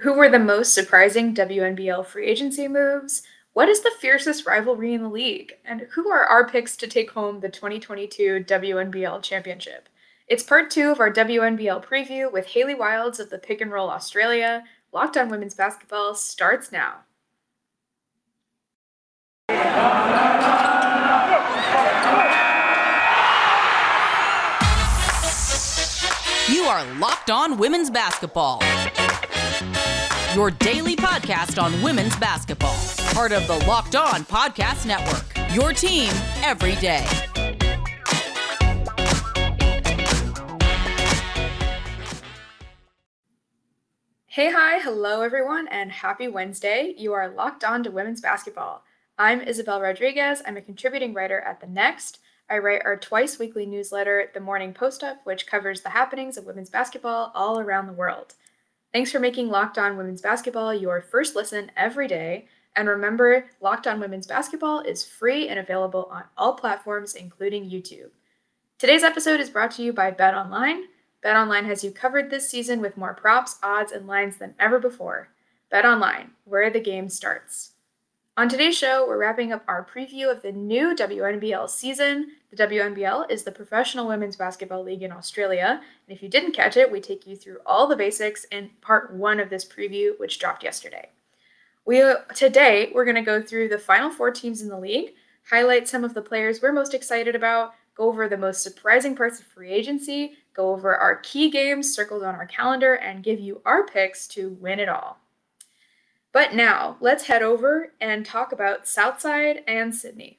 Who were the most surprising WNBL free agency moves? What is the fiercest rivalry in the league? And who are our picks to take home the 2022 WNBL championship? It's part two of our WNBL preview with Haley Wilds of the Pick and Roll Australia. Locked on Women's Basketball starts now. You are Locked On Women's Basketball. Your daily podcast on women's basketball. Part of the Locked On Podcast Network. Your team every day. Hey, hi, hello everyone, and happy Wednesday. You are locked on to women's basketball. I'm Isabel Rodriguez. I'm a contributing writer at The Next. I write our twice weekly newsletter, The Morning Post Up, which covers the happenings of women's basketball all around the world. Thanks for making Locked On Women's Basketball your first listen every day. And remember, Locked On Women's Basketball is free and available on all platforms, including YouTube. Today's episode is brought to you by Bet Online. BetOnline has you covered this season with more props, odds, and lines than ever before. BetOnline, where the game starts. On today's show, we're wrapping up our preview of the new WNBL season. The WNBL is the Professional Women's Basketball League in Australia. And if you didn't catch it, we take you through all the basics in part one of this preview, which dropped yesterday. We uh, today we're going to go through the final four teams in the league, highlight some of the players we're most excited about, go over the most surprising parts of free agency, go over our key games circled on our calendar, and give you our picks to win it all. But now, let's head over and talk about Southside and Sydney.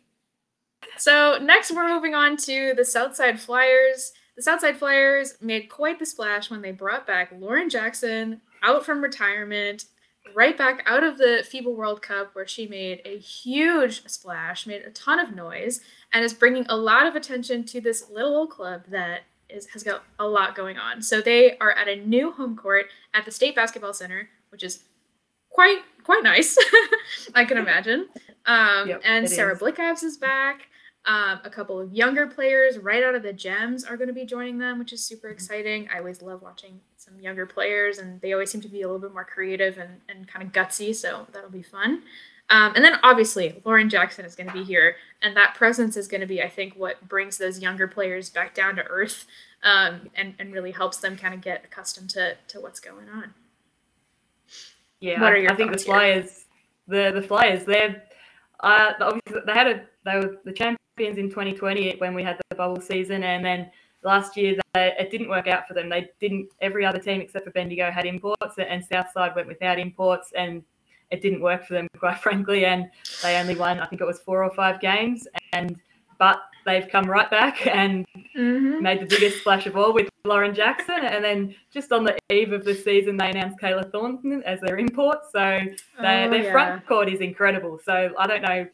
So, next we're moving on to the Southside Flyers. The Southside Flyers made quite the splash when they brought back Lauren Jackson out from retirement, right back out of the FIBA World Cup, where she made a huge splash, made a ton of noise, and is bringing a lot of attention to this little old club that is, has got a lot going on. So they are at a new home court at the State Basketball Center, which is quite quite nice, I can imagine. Um, yep, and Sara Blicavs is back. Um, a couple of younger players right out of the gems are going to be joining them, which is super mm-hmm. exciting. I always love watching some younger players, and they always seem to be a little bit more creative and, and kind of gutsy, so that'll be fun. Um, and then obviously, Lauren Jackson is going to be here, and that presence is going to be, I think, what brings those younger players back down to earth um, and, and really helps them kind of get accustomed to, to what's going on. Yeah, what I, I think the Flyers, here? the the Flyers, they're uh, obviously they had a they were the champions in 2020 when we had the bubble season, and then last year they, it didn't work out for them. They didn't. Every other team except for Bendigo had imports, and Southside went without imports, and it didn't work for them, quite frankly. And they only won, I think it was four or five games. And but they've come right back and mm-hmm. made the biggest splash of all with Lauren Jackson. And then just on the eve of the season, they announced Kayla Thornton as their import. So they, oh, their yeah. front court is incredible. So I don't know.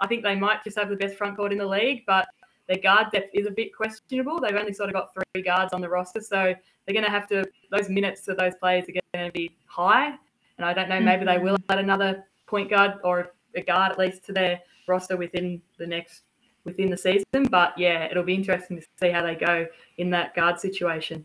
I think they might just have the best front court in the league, but their guard depth is a bit questionable. They've only sort of got three guards on the roster, so they're going to have to. Those minutes of those players are going to be high, and I don't know. Maybe mm-hmm. they will add another point guard or a guard at least to their roster within the next within the season. But yeah, it'll be interesting to see how they go in that guard situation.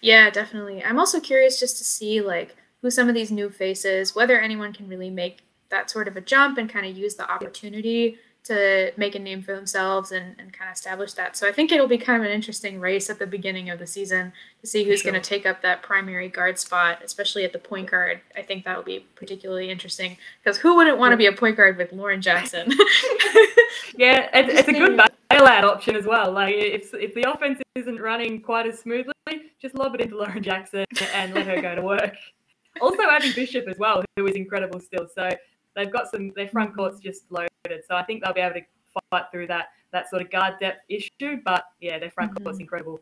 Yeah, definitely. I'm also curious just to see like who some of these new faces, whether anyone can really make that sort of a jump and kind of use the opportunity to make a name for themselves and, and kind of establish that. So I think it'll be kind of an interesting race at the beginning of the season to see who's sure. going to take up that primary guard spot, especially at the point guard. I think that'll be particularly interesting because who wouldn't want to be a point guard with Lauren Jackson? yeah, it's, it's a good bailout option as well. Like if if the offense isn't running quite as smoothly, just lob it into Lauren Jackson and let her go to work. Also Abby Bishop as well, who is incredible still. So they've got some their front mm-hmm. court's just loaded. So I think they'll be able to fight through that that sort of guard depth issue. But yeah, their front mm-hmm. court's incredible.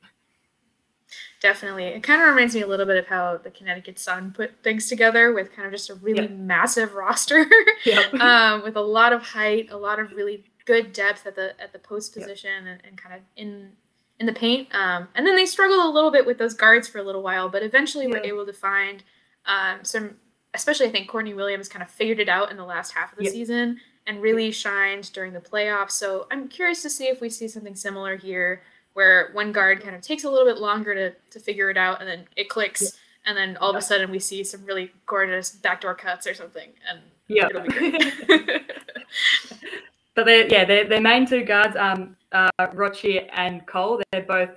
Definitely. It kind of reminds me a little bit of how the Connecticut Sun put things together with kind of just a really yep. massive roster yep. um, with a lot of height, a lot of really good depth at the at the post position yep. and, and, kind of in in the paint. Um, and then they struggled a little bit with those guards for a little while, but eventually were able to find um, some, especially I think Courtney Williams kind of figured it out in the last half of the season and really shined during the playoffs. So I'm curious to see if we see something similar here where one guard kind of takes a little bit longer to, to figure it out and then it clicks and then all of a sudden we see some really gorgeous backdoor cuts or something, and yeah, it'll be great. but they yeah, their their main two guards, um, uh, Rochi and Cole, they're both.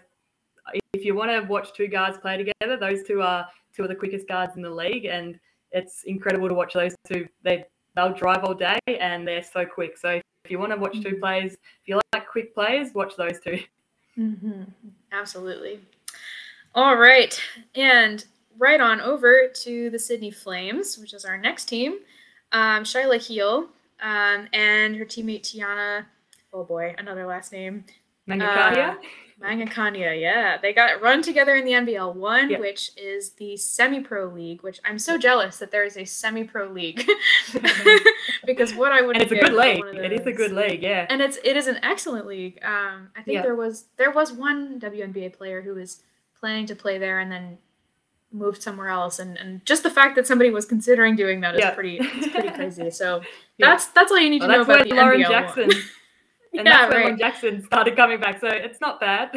If you want to watch two guards play together, those two are two of the quickest guards in the league, and it's incredible to watch those two. They they'll drive all day and they're so quick. So if you want to watch two mm-hmm. if you like quick plays, watch those 2 mm-hmm. Absolutely. All right, and right on over to the Sydney Flames, which is our next team. Um, Shyla Heal um, and her teammate Tiana. Oh boy, another last name. Mangakahia? Uh, Mangakahia, yeah. They got run together in the NBL one, yep. which is the semi pro league, which I'm so jealous that there is a semi pro league. because what I would And it's a good league. It is a good league, yeah. And it's it is an excellent league. Um I think yeah. there was there was one WNBA player who was planning to play there and then moved somewhere else and, and just the fact that somebody was considering doing that is yeah. pretty it's pretty crazy. So yeah. that's that's all you need to know about the Lauren NBL Jackson one. And yeah, that's when right. Jackson started coming back. So it's not bad.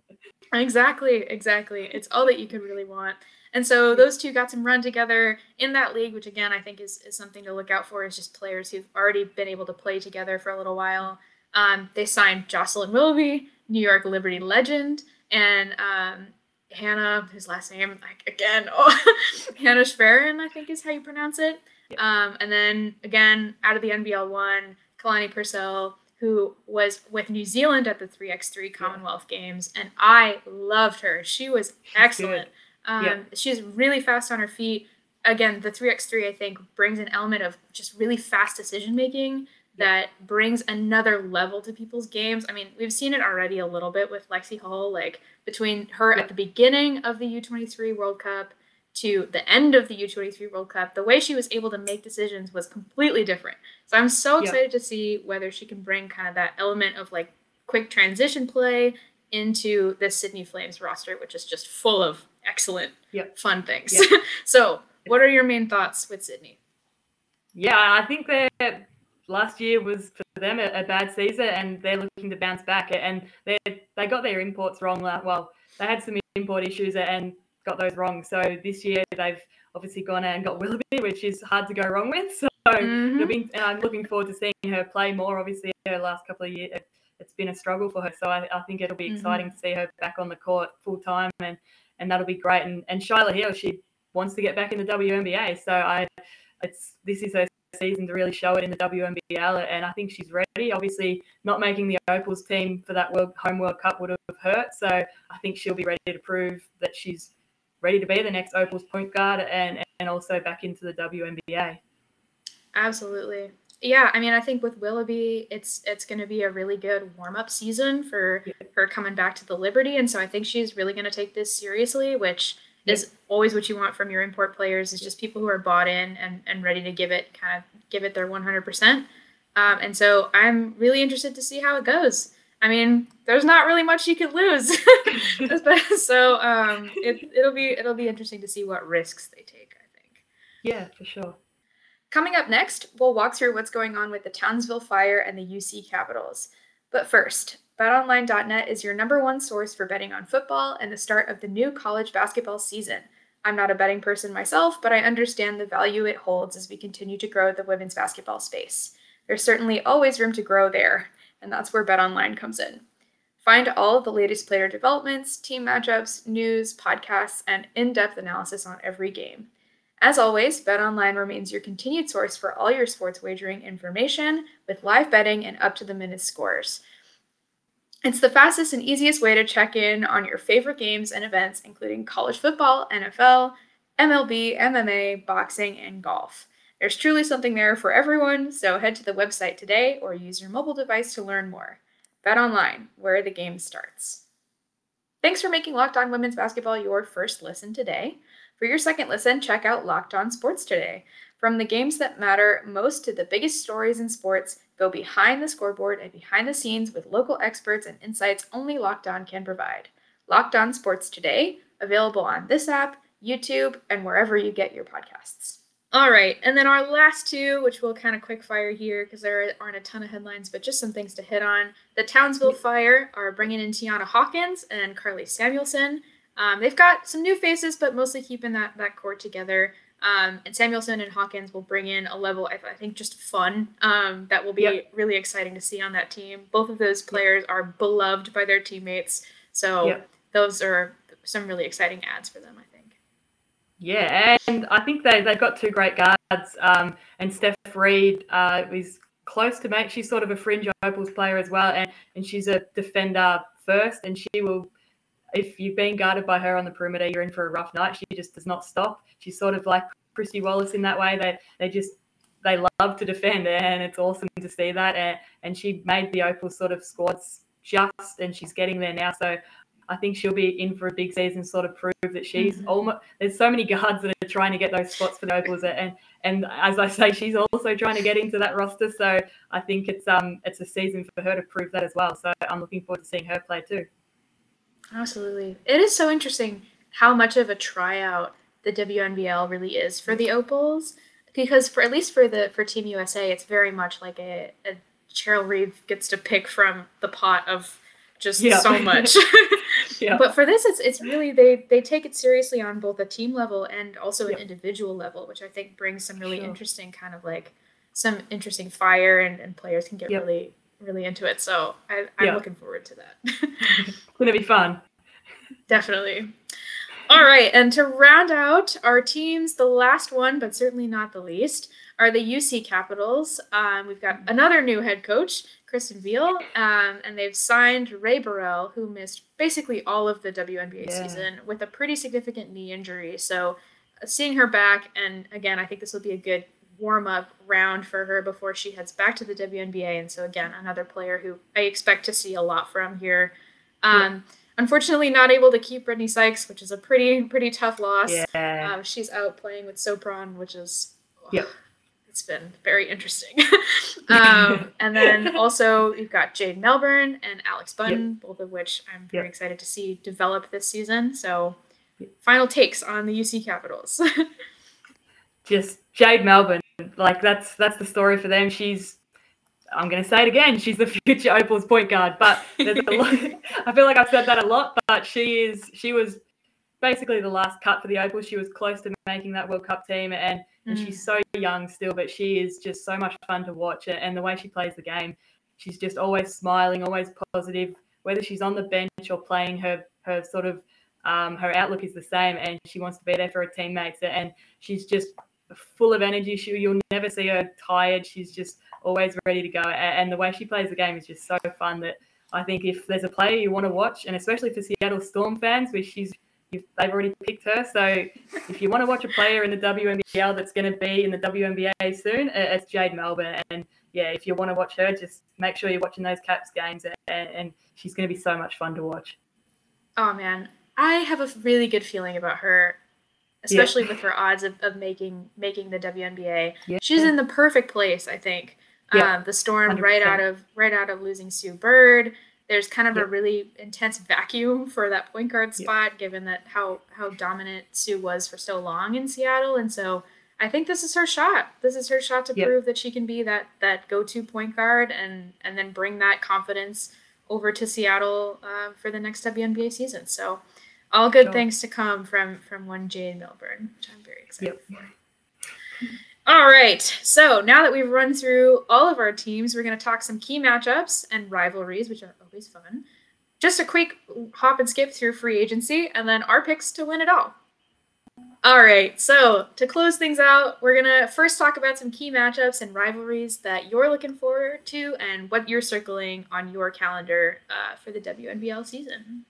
exactly, exactly. It's all that you could really want. And so those two got some run together in that league, which again I think is, is something to look out for. Is just players who've already been able to play together for a little while. Um, they signed Jocelyn Willoughby, New York Liberty legend, and um, Hannah, his last name, like again, oh, Hannah Schwerin, I think is how you pronounce it. Um, and then again, out of the NBL one, Kalani Purcell, who was with New Zealand at the 3x3 Commonwealth yeah. Games, and I loved her. She was she's excellent. Um, yeah. She's really fast on her feet. Again, the 3x3, I think, brings an element of just really fast decision making that brings another level to people's games. I mean, we've seen it already a little bit with Lexie Hull, like between her yeah. at the beginning of the U23 World Cup to the end of the U23 World Cup, the way she was able to make decisions was completely different. So I'm so excited to see whether she can bring kind of that element of like quick transition play into the Sydney Flames roster, which is just full of excellent, yep. fun things. Yep. so, what are your main thoughts with Sydney? Yeah, I think that last year was for them a, a, bad season, and they're looking to bounce back. And they they got their imports wrong. Well, they had some import issues, and got those wrong. So this year they've obviously gone out and got Willoughby, which is hard to go wrong with. So mm-hmm. be, I'm looking forward to seeing her play more. Obviously, her last couple of years, it's been a struggle for her. So I, I think it'll be mm-hmm. exciting to see her back on the court full time, and and that'll be great. And and Shyla Heal, she wants to get back in the WNBA. So I, it's this is her season to really show it in the WNBL, and I think she's ready. Obviously, not making the Opals team for that World Home World Cup would have hurt, so I think she'll be ready to prove that she's ready to be the next Opals point guard and and also back into the WNBA. Absolutely. Yeah, I mean, I think with Willoughby, it's it's going to be a really good warm up season for yeah. her coming back to the Liberty, and so I think she's really going to take this seriously, which yeah. is always what you want from your import players is just people who are bought in and and ready to give it kind of give it their one hundred percent. Um, and so I'm really interested to see how it goes. I mean, there's not really much you could lose. so um, it, it'll be it'll be interesting to see what risks they take. I think. Yeah, for sure. Coming up next, we'll walk through what's going on with the Townsville Fire and the UC Capitals. But first, BetOnline.net is your number one source for betting on football and the start of the new college basketball season. I'm not a betting person myself, but I understand the value it holds as we continue to grow the women's basketball space. There's certainly always room to grow there and that's where BetOnline comes in. Find all of the latest player developments, team matchups, news, podcasts, and in depth analysis on every game. As always, BetOnline remains your continued source for all your sports wagering information with live betting and up to the minute scores. It's the fastest and easiest way to check in on your favorite games and events, including college football, NFL, MLB, MMA, boxing, and golf. There's truly something there for everyone, so head to the website today or use your mobile device to learn more. Bet online, where the game starts. Thanks for making Locked On Women's Basketball your first listen today. For your second listen, check out Locked On Sports Today. From the games that matter most to the biggest stories in sports, go behind the scoreboard and behind the scenes with local experts and insights only Locked On can provide. Locked On Sports Today, available on this app, YouTube, and wherever you get your podcasts. All right, and then our last two, which we'll kind of quick fire here because there aren't a ton of headlines, but just some things to hit on. The Townsville Fire are bringing in Tianna Hawkins and Karlie Samuelson. Um, they've got some new faces, but mostly keeping that that core together. Um, and Samuelson and Hawkins will bring in a level, I, I think, just fun um, that will be yep. really exciting to see on that team. Both of those players are beloved by their teammates, so yep. those are some really exciting ads for them, I think. Yeah, and I think they they've got two great guards. Um, and Steph Reid uh, is close to make. She's sort of a fringe Opals player as well, and and she's a defender first, and she will if you've been guarded by her on the perimeter, you're in for a rough night. She just does not stop. She's sort of like Kristy Wallace in that way. They they just they love to defend, and it's awesome to see that. And, and she made the Opals sort of squads just, and she's getting there now. So I think she'll be in for a big season, sort of prove that she's mm-hmm. almost. There's so many guards that are trying to get those spots for the Opals, and and as I say, she's also trying to get into that roster. So I think it's um it's a season for her to prove that as well. So I'm looking forward to seeing her play too. Absolutely. It is so interesting how much of a tryout the WNBL really is for the Opals. Because for at least for the for Team USA, it's very much like a, a Cheryl Reeve gets to pick from the pot of just yeah. so much. yeah. But for this, it's it's really they they take it seriously on both a team level and also an individual level, which I think brings some really sure. interesting kind of like some interesting fire and, and players can get yep. really really into it. So I, I'm yeah. looking forward to that. it's gonna be fun. Definitely. All right, and to round out our teams, the last one, but certainly not the least, are the UC Capitals. Um, we've got another new head coach, Kristen Veal, um, and they've signed Rae Burrell, who missed basically all of the WNBA yeah. season with a pretty significant knee injury. So, uh, seeing her back, and again, I think this will be a good warm up round for her before she heads back to the WNBA. And so, again, another player who I expect to see a lot from here. Um, yeah. Unfortunately, not able to keep Brittney Sykes, which is a pretty pretty tough loss. Yeah. Um, she's out playing with Sopron, which is oh, yeah. It's been very interesting. um, and then also you've got Jade Melbourne and Alex Bunton, yep. both of which I'm very yep. excited to see develop this season. So, final takes on the UC Capitals. Just Jade Melbourne like that's that's the story for them. She's I'm going to say it again. She's the future Opals point guard, but there's a lot. I feel like I've said that a lot, but she is. She was basically the last cut for the Opals. She was close to making that World Cup team, and and mm. she's so young still, but she is just so much fun to watch. And the way she plays the game, she's just always smiling, always positive. Whether she's on the bench or playing, her her sort of um, her outlook is the same, and she wants to be there for her teammates. And she's just full of energy. She, you'll never see her tired. She's just always ready to go. And the way she plays the game is just so fun that I think if there's a player you want to watch, and especially for Seattle Storm fans, where she's they've already picked her. So if you want to watch a player in the WNBL that's going to be in the WNBA soon, it's Jade Melbourne. And yeah, if you want to watch her, just make sure you're watching those Caps games, and, and she's going to be so much fun to watch. Oh man, I have a really good feeling about her especially yeah. with her odds of, of making making the WNBA. Yeah. She's in the perfect place, I think. Yeah. Um, the Storm 100%. right out of right out of losing Sue Bird. There's kind of a really intense vacuum for that point guard spot, given that how how dominant Sue was for so long in Seattle, and so I think this is her shot. This is her shot to prove that she can be that that go to point guard and and then bring that confidence over to Seattle uh, for the next WNBA season. So all good sure. things to come from from one Jade Melbourne, which I'm very excited yep. for. All right. So now that we've run through all of our teams, we're going to talk some key matchups and rivalries, which are always fun. Just a quick hop and skip through free agency, and then our picks to win it all. All right. So to close things out, we're going to first talk about some key matchups and rivalries that you're looking forward to and what you're circling on your calendar uh, for the WNBL season.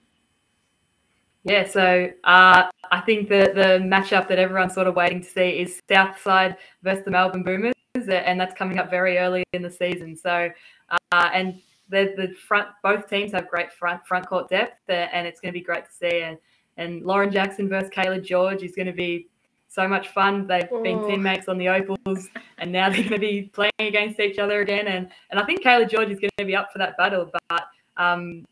Yeah, so uh, I think the the matchup that everyone's sort of waiting to see is Southside versus the Melbourne Boomers, and that's coming up very early in the season. So, uh, and the the front both teams have great front front court depth, uh, and it's going to be great to see. And and Lauren Jackson versus Kayla George is going to be so much fun. They've oh. been teammates on the Opals, and now they're going to be playing against each other again. And and I think Kayla George is going to be up for that battle, but um,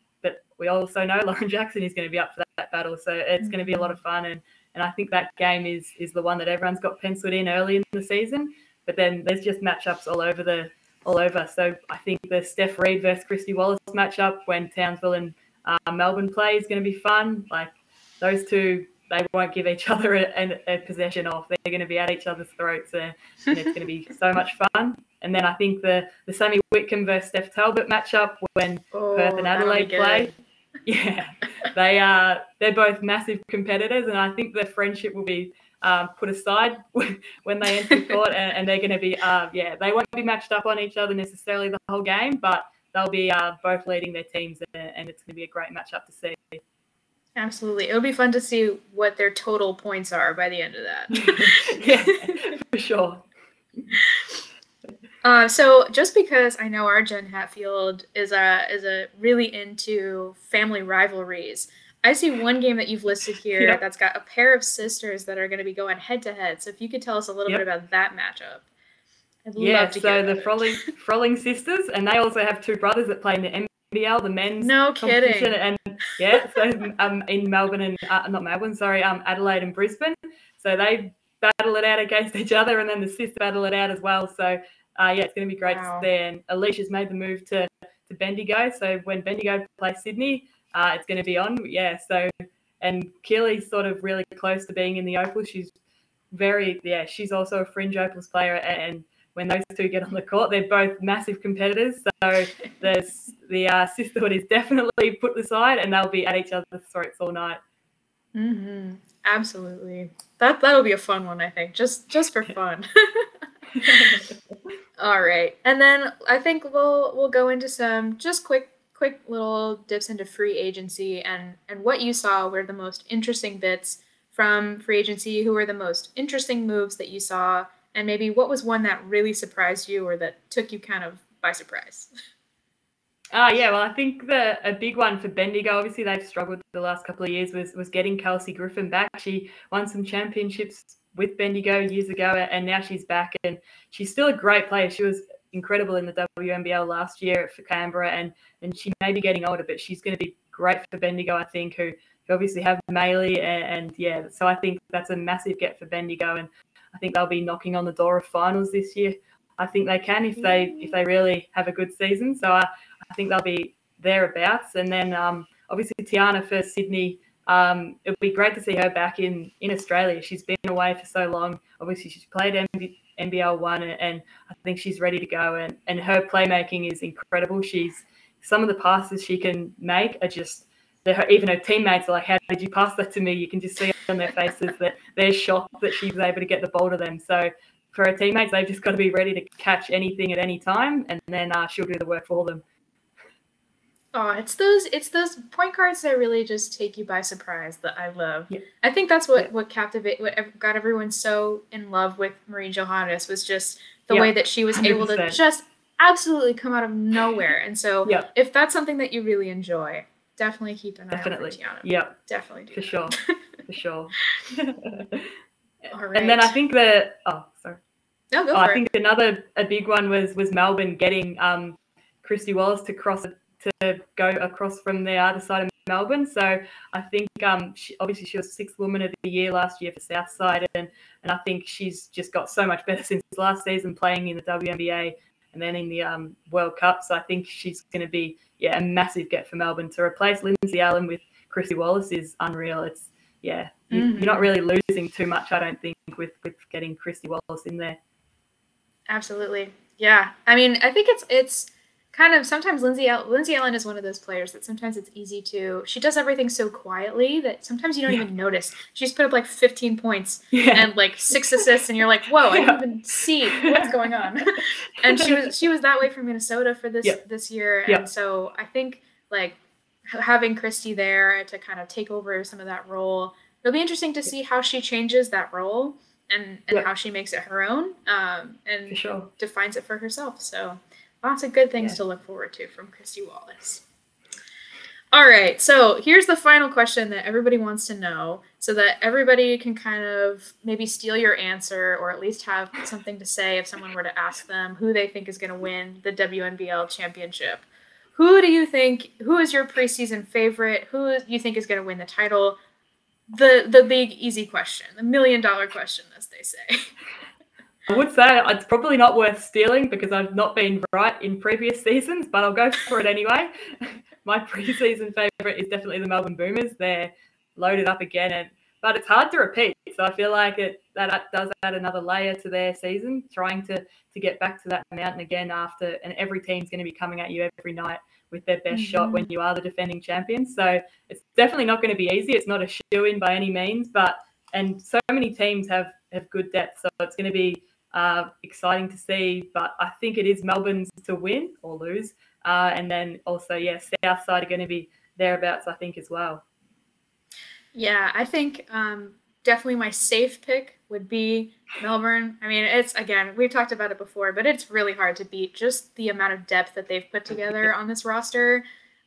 we also know Lauren Jackson is going to be up for that, that battle. So it's mm-hmm. going to be a lot of fun. And, and I think that game is is the one that everyone's got penciled in early in the season. But then there's just matchups all over the all over. So I think the Steph Reid versus Kristy Wallace matchup when Townsville and uh, Melbourne play is going to be fun. Like those two they won't give each other a, a, possession off. They're going to be at each other's throats, and, and it's going to be so much fun. And then I think the the Sammy Whitcomb versus Steph Talbot matchup when oh, Perth and Adelaide play, yeah, they are they're both massive competitors, and I think their friendship will be um, put aside when they enter court, and, and, they're going to be uh, yeah they won't be matched up on each other necessarily the whole game, but they'll be uh, both leading their teams, and, and it's going to be a great matchup to see. Absolutely. It'll be fun to see what their total points are by the end of that. yeah, for sure. Uh, so just because I know our Jen Hatfield is a is a really into family rivalries, I see one game that you've listed here yep. that's got a pair of sisters that are going to be going head to head. So if you could tell us a little yep. bit about that matchup. I'd yeah, so the Froling, Froling sisters, and they also have two brothers that play in the NBL, the men's no kidding, and yeah, so um, in Melbourne and uh, not Melbourne, sorry, um, Adelaide and Brisbane. So they battle it out against each other, and then the sisters battle it out as well. So uh, yeah, it's going to be great wow. And Alicia's made the move to to Bendigo, so when Bendigo play Sydney, uh, it's going to be on. Yeah, so and Keely's sort of really close to being in the Opals. She's very yeah, she's also a fringe Opals player and when those two get on the court. They're both massive competitors, so there's the uh, sisterhood is definitely put aside, and they'll be at each other's throats all night. Mm-hmm. Absolutely, that that'll be a fun one. I think just just for fun. all right, and then I think we'll we'll go into some just quick quick little dips into free agency and and what you saw were the most interesting bits from free agency. Who were the most interesting moves that you saw? and maybe what was one that really surprised you or that took you kind of by surprise? Uh, yeah, well, I think the a big one for Bendigo, obviously they've struggled the last couple of years, was was getting Kelsey Griffin back. She won some championships with Bendigo years ago, and now she's back, and she's still a great player. She was incredible in the WNBL last year for Canberra, and and she may be getting older, but she's going to be great for Bendigo, I think, who, who obviously have Maylee, and, and, yeah, so I think that's a massive get for Bendigo, and I think they'll be knocking on the door of finals this year. I think they can if they if they really have a good season. So I, I think they'll be thereabouts. And then um, obviously Tiana for Sydney. Um, it would be great to see her back in in Australia. She's been away for so long. Obviously, she's played NBL one, and I think she's ready to go. And and her playmaking is incredible. She's some of the passes she can make are just even her teammates are like, "How did you pass that to me?" You can just see on their faces that they're shocked that she's able to get the ball to them. So for her teammates, they've just got to be ready to catch anything at any time, and then uh, she'll do the work for them. Oh, it's those it's those point guards that really just take you by surprise that I love. Yeah. I think that's what yeah. what captivate what got everyone so in love with Marine Johannès was just the yeah. way that she was 100%. able to just absolutely come out of nowhere. And so if that's something that you really enjoy, definitely keep an definitely. eye on Tiana. Yeah, definitely for sure, for sure. All right. And then I think that oh sorry. No, go oh, I it. think another a big one was was Melbourne getting um Kristy Wallace to cross to go across from the other side of Melbourne. So I think um she, obviously she was sixth woman of the year last year for Southside, and and I think she's just got so much better since last season playing in the WNBA and then in the um, World Cup. So I think she's going to be yeah a massive get for Melbourne to replace Lindsay Allen with Kristy Wallace is unreal. It's yeah you, mm-hmm. you're not really losing too much I don't think with with getting Kristy Wallace in there. Absolutely, yeah. I mean I think it's it's kind of sometimes Lindsay Lindsay Allen is one of those players that sometimes it's easy to she does everything so quietly that sometimes you don't yeah. even notice. She's put up like 15 points yeah. and like six assists and you're like, "Whoa, I didn't even see what's going on." and she was she was that way for Minnesota for this this year and so I think like having Kristy there to kind of take over some of that role. It'll be interesting to see how she changes that role and and how she makes it her own um, and sure. defines it for herself. So lots of good things yeah. to look forward to from Kristy Wallace. All right, so here's the final question that everybody wants to know so that everybody can kind of maybe steal your answer or at least have something to say if someone were to ask them who they think is going to win the WNBL championship. Who do you think who is your preseason favorite? Who do you think is going to win the title? The the big easy question, the million dollar question as they say. I would say it's probably not worth stealing because I've not been right in previous seasons, but I'll go for it anyway. My preseason favourite is definitely the Melbourne Boomers. They're loaded up again. And but it's hard to repeat. So I feel like it that does add another layer to their season, trying to to get back to that mountain again after. And every team's going to be coming at you every night with their best mm-hmm. shot when you are the defending champion. So it's definitely not going to be easy. It's not a shoe in by any means, but and so many teams have have good depth, so it's going to be uh, exciting to see. But I think it is Melbourne's to win or lose, uh, and then also yeah, South side are going to be thereabouts, I think as well. Yeah, I think um, definitely my safe pick would be Melbourne. I mean, it's again, we've talked about it before, but it's really hard to beat just the amount of depth that they've put together on this roster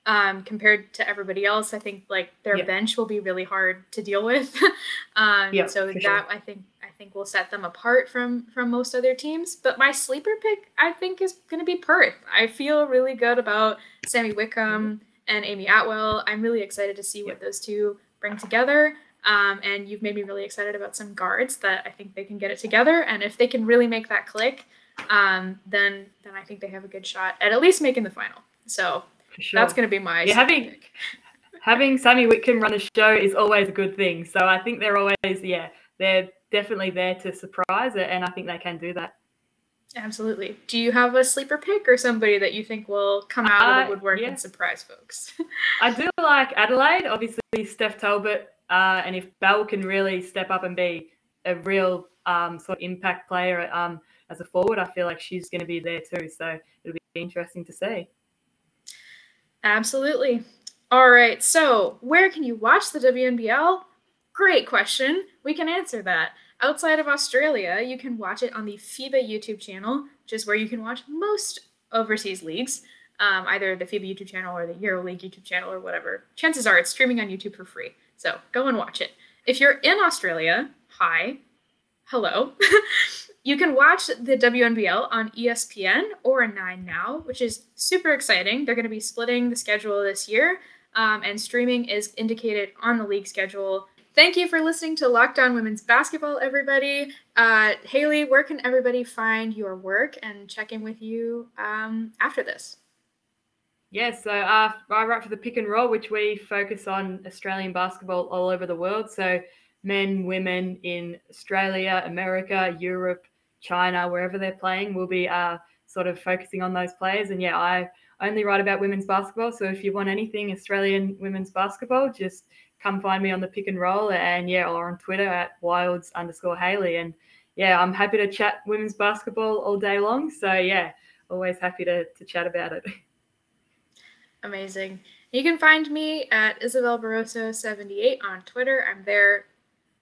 um, compared to everybody else. I think like their yeah. bench will be really hard to deal with. um, yeah, so that sure. I think I think will set them apart from from most other teams. But my sleeper pick, I think, is going to be Perth. I feel really good about Sammy Whitcomb and Amy Atwell. I'm really excited to see what those two bring together. Um, and you've made me really excited about some guards that I think they can get it together. And if they can really make that click, um, then then I think they have a good shot at at least making the final. So sure. that's going to be my yeah, having pick. having Sammy Whitcomb run the show is always a good thing. So I think they're always yeah they're definitely there to surprise it, and I think they can do that. Absolutely. Do you have a sleeper pick or somebody that you think will come out uh, of the woodwork yeah. and surprise folks? I do like Adelaide. Obviously, Steph Talbot uh, and if Bell can really step up and be a real um, sort of impact player um, as a forward, I feel like she's going to be there too. So it'll be interesting to see. Absolutely. All right. So, where can you watch the WNBL? Great question. We can answer that. Outside of Australia, you can watch it on the FIBA YouTube channel, which is where you can watch most overseas leagues, um, either the FIBA YouTube channel or the EuroLeague YouTube channel or whatever. Chances are it's streaming on YouTube for free. So go and watch it. If you're in Australia, hi, hello. you can watch the WNBL on ESPN or Nine Now, which is super exciting. They're going to be splitting the schedule this year, um, and streaming is indicated on the league schedule. Thank you for listening to Locked On Women's Basketball, everybody. Uh, Haley, where can everybody find your work and check in with you um, after this? Yeah, so uh, I write for the pick and roll, which we focus on Australian basketball all over the world. So men, women in Australia, America, Europe, China, wherever they're playing, we'll be uh, sort of focusing on those players. And yeah, I only write about women's basketball. So if you want anything Australian women's basketball, just come find me on the pick and roll and yeah, or on Twitter at wilds underscore Haley. And yeah, I'm happy to chat women's basketball all day long. So yeah, always happy to, to chat about it. Amazing. You can find me at Isabel Barroso 78 on Twitter. I'm there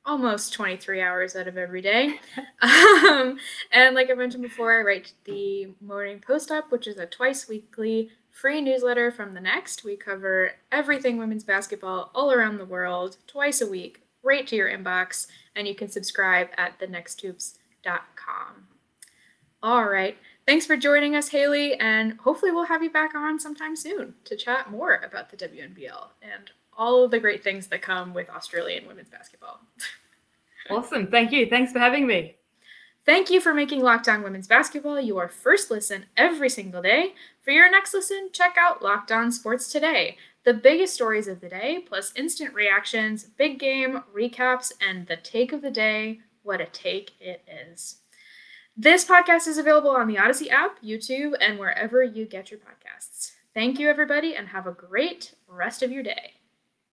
almost 23 hours out of every day. um, and like I mentioned before, I write the Morning Post Up, which is a twice weekly free newsletter from the Next. We cover everything women's basketball all around the world twice a week, right to your inbox. And you can subscribe at thenexthoops.com. All right. Thanks for joining us, Haley, and hopefully we'll have you back on sometime soon to chat more about the WNBL and all of the great things that come with Australian women's basketball. awesome. Thank you. Thanks for having me. Thank you for making Locked On Women's Basketball your first listen every single day. For your next listen, check out Locked On Sports Today, the biggest stories of the day, plus instant reactions, big game recaps, and the take of the day. What a take it is. This podcast is available on the Odyssey app, YouTube, and wherever you get your podcasts. Thank you, everybody, and have a great rest of your day.